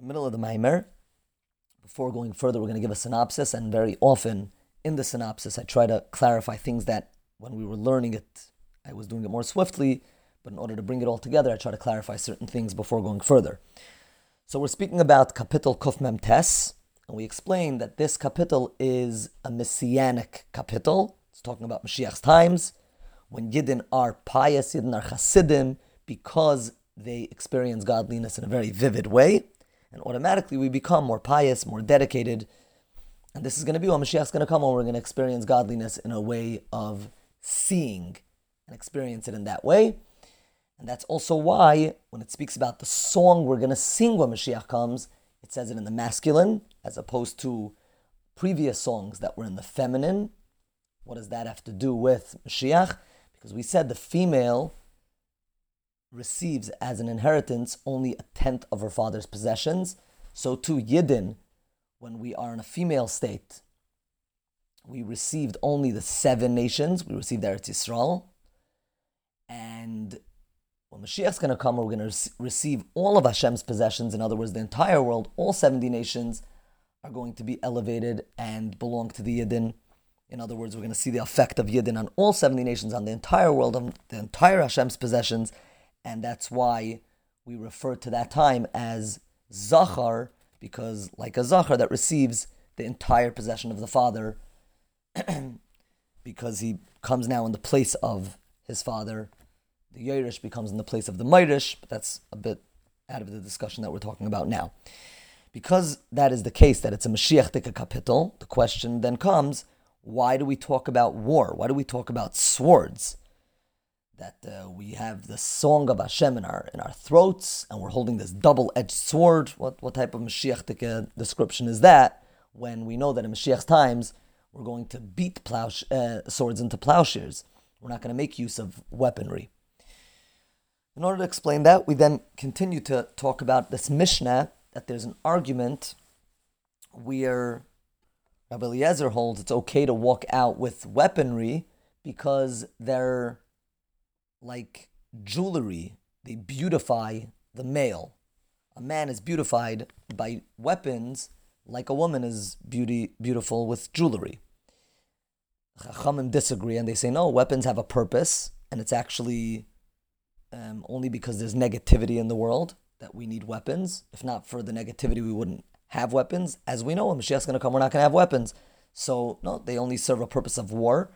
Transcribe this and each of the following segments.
the middle of the Maimer. Before going further, we're going to give a synopsis, and very often in the synopsis, I try to clarify things that when we were learning it, I was doing it more swiftly, but in order to bring it all together, I try to clarify certain things before going further. So we're speaking about Kapitel Kuf Mem Tes, and we explained that this kapitel is a messianic kapitel. It's talking about Mashiach's times, when Yidden are pious, Yidden are Hasidim, because they experience godliness in a very vivid way, and automatically we become more pious, more dedicated. And this is going to be when Mashiach's going to come, when we're going to experience godliness in a way of seeing and experience it in that way. And that's also why, when it speaks about the song we're going to sing when Mashiach comes, it says it in the masculine, as opposed to previous songs that were in the feminine. What does that have to do with Mashiach? Because we said the female receives as an inheritance only a tenth of her father's possessions. So too, Yidden, when we are in a female state, we received only the seven nations. We received Eretz Yisrael. And when Mashiach's going to come, we're going to receive all of Hashem's possessions. In other words, the entire world, all 70 nations are going to be elevated and belong to the Yidden. In other words, we're going to see the effect of Yidden on all 70 nations, on the entire world, on the entire Hashem's possessions and that's why we refer to that time as Zachar, because like a Zachar that receives the entire possession of the father, because he comes now in the place of his father. The Yerush becomes in the place of the Meirish, but that's a bit out of the discussion that we're talking about now. Because that is the case, that it's a Mashiach kapitel, the question then comes, why do we talk about war? Why do we talk about swords? That uh, we have the song of Hashem in our in our throats, and we're holding this double-edged sword. What what type of Mashiach description is that? When we know that in Mashiach's times we're going to beat plow uh, swords into plowshares, we're not going to make use of weaponry. In order to explain that, we then continue to talk about this Mishnah that there's an argument where Rabbi Eliezer holds it's okay to walk out with weaponry because they're like jewelry, they beautify the male. A man is beautified by weapons like a woman is beauty beautiful with jewelry. Chachamim disagree and they say no, weapons have a purpose, and it's actually um, only because there's negativity in the world that we need weapons. If not for the negativity, we wouldn't have weapons. As we know, when Mashiach's going to come, we're not going to have weapons. So no, they only serve a purpose of war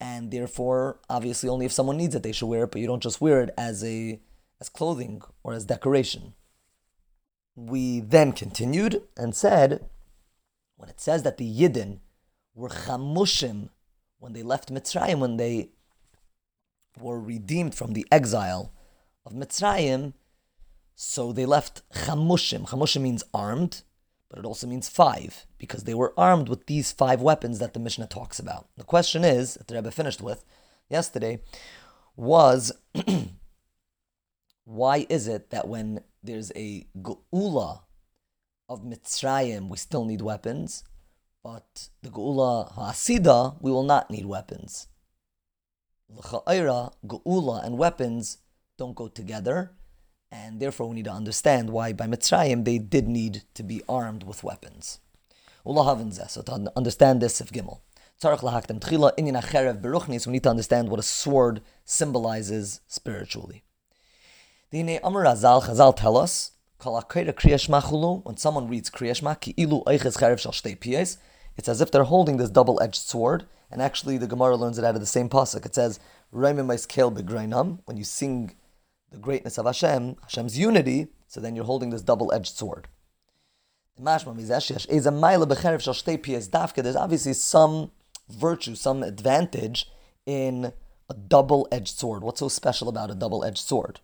and therefore, obviously, only if someone needs it, they should wear it. But you don't just wear it as a as clothing or as decoration. We then continued and said, when it says that the Yidden were chamushim when they left Mitzrayim, when they were redeemed from the exile of Mitzrayim, so they left chamushim. Chamushim means armed, but it also means five, because they were armed with these five weapons that the Mishnah talks about. The question is, that the Rebbe finished with yesterday, was why is it that when there's a Geula of Mitzrayim, we still need weapons, but the Geula Ha'asida, we will not need weapons? L'cha'ira, Geula and weapons don't go together and therefore we need to understand why by Mitzrayim they did need to be armed with weapons. So to understand this, if Gimel. We need to understand what a sword symbolizes spiritually. Chazal tell us, when someone reads Kriyashma, it's as if they're holding this double-edged sword, and actually the Gemara learns it out of the same pasuk. It says, when you sing the greatness of Hashem, Hashem's unity, so then you're holding this double-edged sword. There's obviously some virtue, some advantage in a double-edged sword. What's so special about a double-edged sword?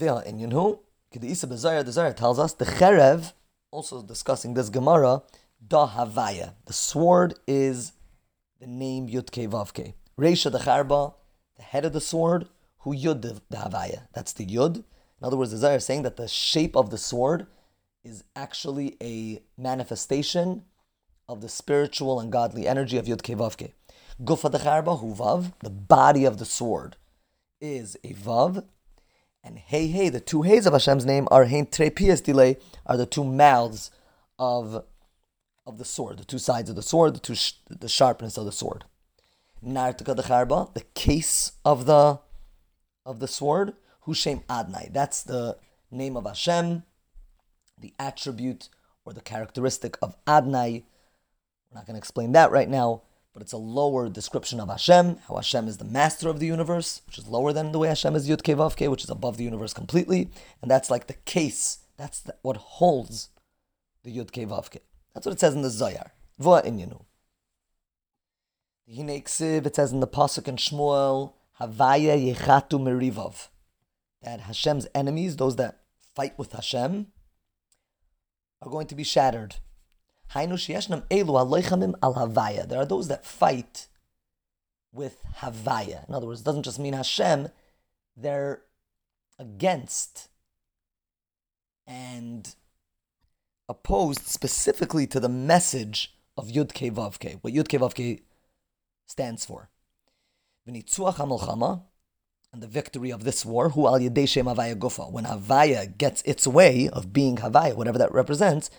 And you know, The Zohar tells us the cherev, also discussing this Gemara, da havaya. The sword is the name Yudke Vavke. Reisha the charba, the head of the sword, Hu Yud the, Havaya. That's the Yud. In other words, the Zohar is saying that the shape of the sword is actually a manifestation of the spiritual and godly energy of Yud Kevavke. Gufa the Charba, Hu Vav, the body of the sword is a Vav, And hey hey, the two heys of Hashem's name are hein trepias delay, are the two mouths of of the sword, the two sides of the sword, the two sh- the sharpness of the sword. Nartika the the case of the of the sword, Hushem Adnai. That's the name of Hashem, the attribute or the characteristic of Adnai. We're not going to explain that right now, but it's a lower description of Hashem, how Hashem is the master of the universe, which is lower than the way Hashem is Yud Kevavke, which is above the universe completely. And that's like the case, that's the, what holds the Yud Kevavke. That's what it says in the Zohar. Voa inyanu. It says in the Pasuk in Shmuel, Havaya Yechatu Merivov. That Hashem's enemies, those that fight with Hashem, are going to be shattered. There are those that fight with Havaya. In other words, it doesn't just mean Hashem, they're against and opposed specifically to the message of Yud Ke what Yud Ke Vav Ke stands for. And the victory of this war, who al Shem Havaya Gufa, when Havaya gets its way of being Havaya, whatever that represents,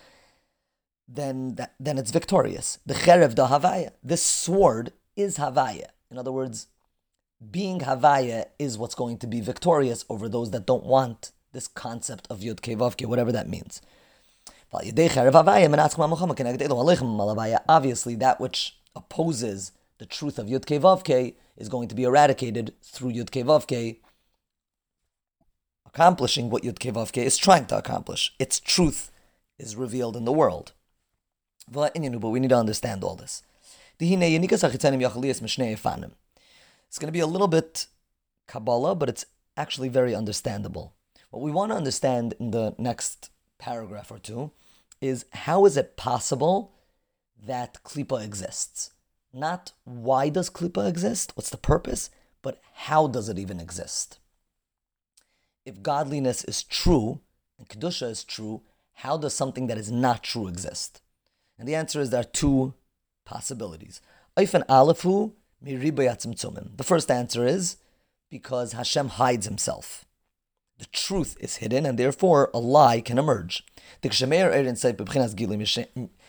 then that, then it's victorious. The Cherev da Havaya, this sword is Havaya. In other words, being Havaya is what's going to be victorious over those that don't want this concept of Yud Kevavke, whatever that means. Obviously, that which opposes the truth of Yud Kevavke is going to be eradicated through Yud Kevavke, accomplishing what Yud Kevavke is trying to accomplish. Its truth is revealed in the world. But we need to understand all this. It's going to be a little bit Kabbalah, but it's actually very understandable. What we want to understand in the next paragraph or two is how is it possible that Klippa exists? Not why does klipa exist, what's the purpose, but how does it even exist? If godliness is true and Kedusha is true, how does something that is not true exist? And the answer is there are two possibilities. The first answer is because Hashem hides himself. The truth is hidden, and therefore a lie can emerge.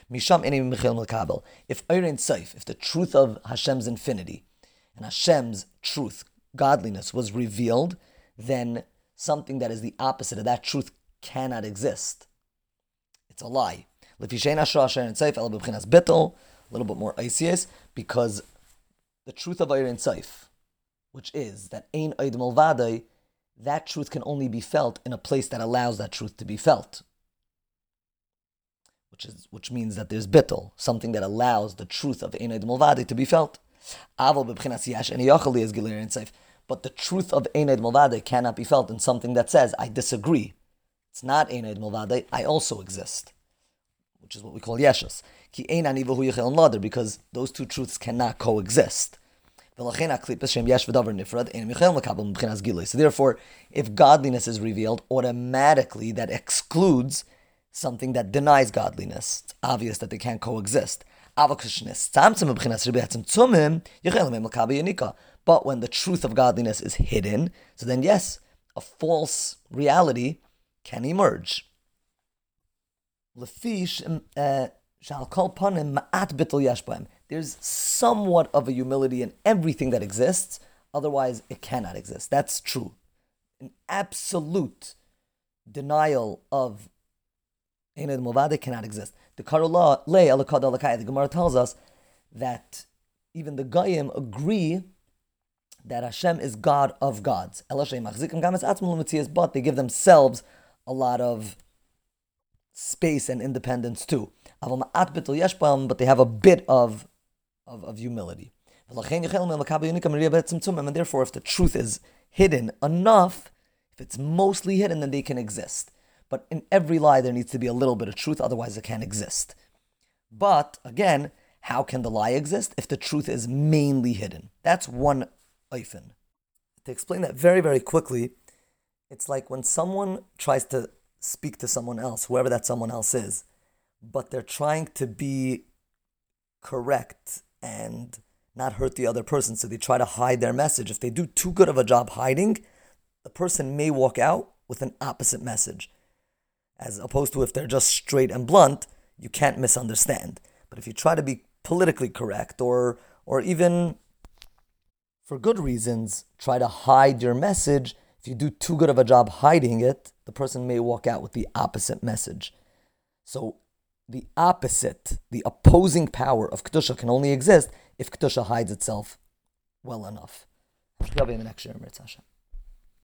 If Eirin Seif, if the truth of Hashem's infinity and Hashem's truth, godliness, was revealed, then something that is the opposite of that truth cannot exist. It's a lie. A little bit more ices, because the truth of Eirin Seif, which is that Eid Malvadai, that truth can only be felt in a place that allows that truth to be felt. Which is which means that there's bittel, something that allows the truth of Einad Mulvadi to be felt. But the truth of Einad Mulvadi cannot be felt in something that says, I disagree. It's not Einad Mulvadi, I also exist. Which is what we call Yeshus. Because those two truths cannot coexist. So therefore, if godliness is revealed, automatically that excludes something that denies godliness. It's obvious that they can't coexist. But when the truth of godliness is hidden, so then yes, a false reality can emerge. Eh, There's somewhat of a humility in everything that exists, otherwise, it cannot exist. That's true. An absolute denial of Einad Movade cannot exist. The Karula Le the Gemara tells us that even the Goyim agree that Hashem is God of gods. But they give themselves a lot of space and independence too. But they have a bit of of, of humility. And therefore, if the truth is hidden enough, if it's mostly hidden, then they can exist. But in every lie, there needs to be a little bit of truth, otherwise, it can't exist. But again, how can the lie exist if the truth is mainly hidden? That's one eifin. To explain that very, very quickly, it's like when someone tries to speak to someone else, whoever that someone else is, but they're trying to be correct and not hurt the other person. So they try to hide their message. If they do too good of a job hiding, the person may walk out with an opposite message. As opposed to if they're just straight and blunt, you can't misunderstand. But if you try to be politically correct or or even for good reasons try to hide your message, if you do too good of a job hiding it, the person may walk out with the opposite message. So the opposite, the opposing power of Kedusha can only exist if Kedusha hides itself well enough. I'll be in the next year, Hashem.